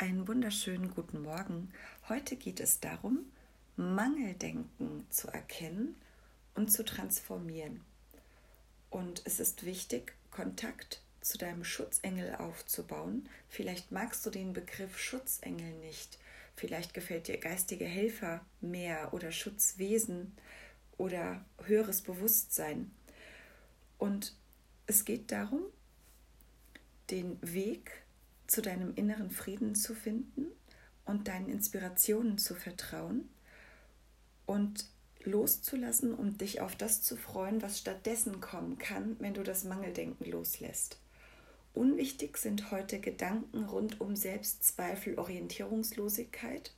einen wunderschönen guten Morgen. Heute geht es darum, Mangeldenken zu erkennen und zu transformieren. Und es ist wichtig, Kontakt zu deinem Schutzengel aufzubauen. Vielleicht magst du den Begriff Schutzengel nicht. Vielleicht gefällt dir geistige Helfer mehr oder Schutzwesen oder höheres Bewusstsein. Und es geht darum, den Weg zu deinem inneren Frieden zu finden und deinen Inspirationen zu vertrauen und loszulassen und dich auf das zu freuen, was stattdessen kommen kann, wenn du das Mangeldenken loslässt. Unwichtig sind heute Gedanken rund um Selbstzweifel, Orientierungslosigkeit.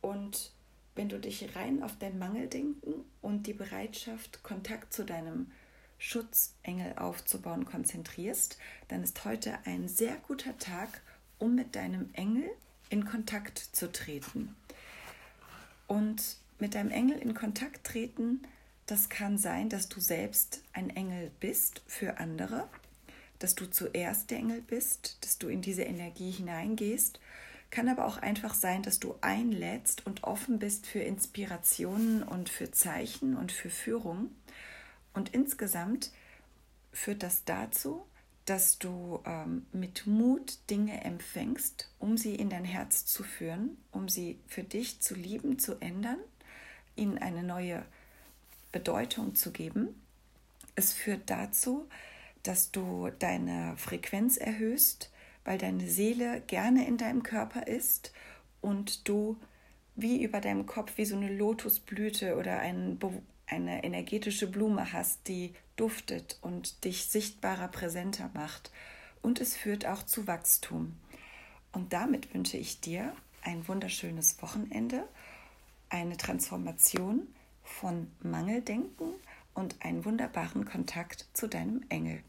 Und wenn du dich rein auf dein Mangeldenken und die Bereitschaft, Kontakt zu deinem Schutzengel aufzubauen, konzentrierst, dann ist heute ein sehr guter Tag, um mit deinem Engel in Kontakt zu treten. Und mit deinem Engel in Kontakt treten, das kann sein, dass du selbst ein Engel bist für andere, dass du zuerst der Engel bist, dass du in diese Energie hineingehst. Kann aber auch einfach sein, dass du einlädst und offen bist für Inspirationen und für Zeichen und für Führung. Und insgesamt führt das dazu, dass du ähm, mit Mut Dinge empfängst, um sie in dein Herz zu führen, um sie für dich zu lieben, zu ändern, ihnen eine neue Bedeutung zu geben. Es führt dazu, dass du deine Frequenz erhöhst, weil deine Seele gerne in deinem Körper ist und du wie über deinem Kopf wie so eine Lotusblüte oder ein eine energetische Blume hast, die duftet und dich sichtbarer, präsenter macht. Und es führt auch zu Wachstum. Und damit wünsche ich dir ein wunderschönes Wochenende, eine Transformation von Mangeldenken und einen wunderbaren Kontakt zu deinem Engel.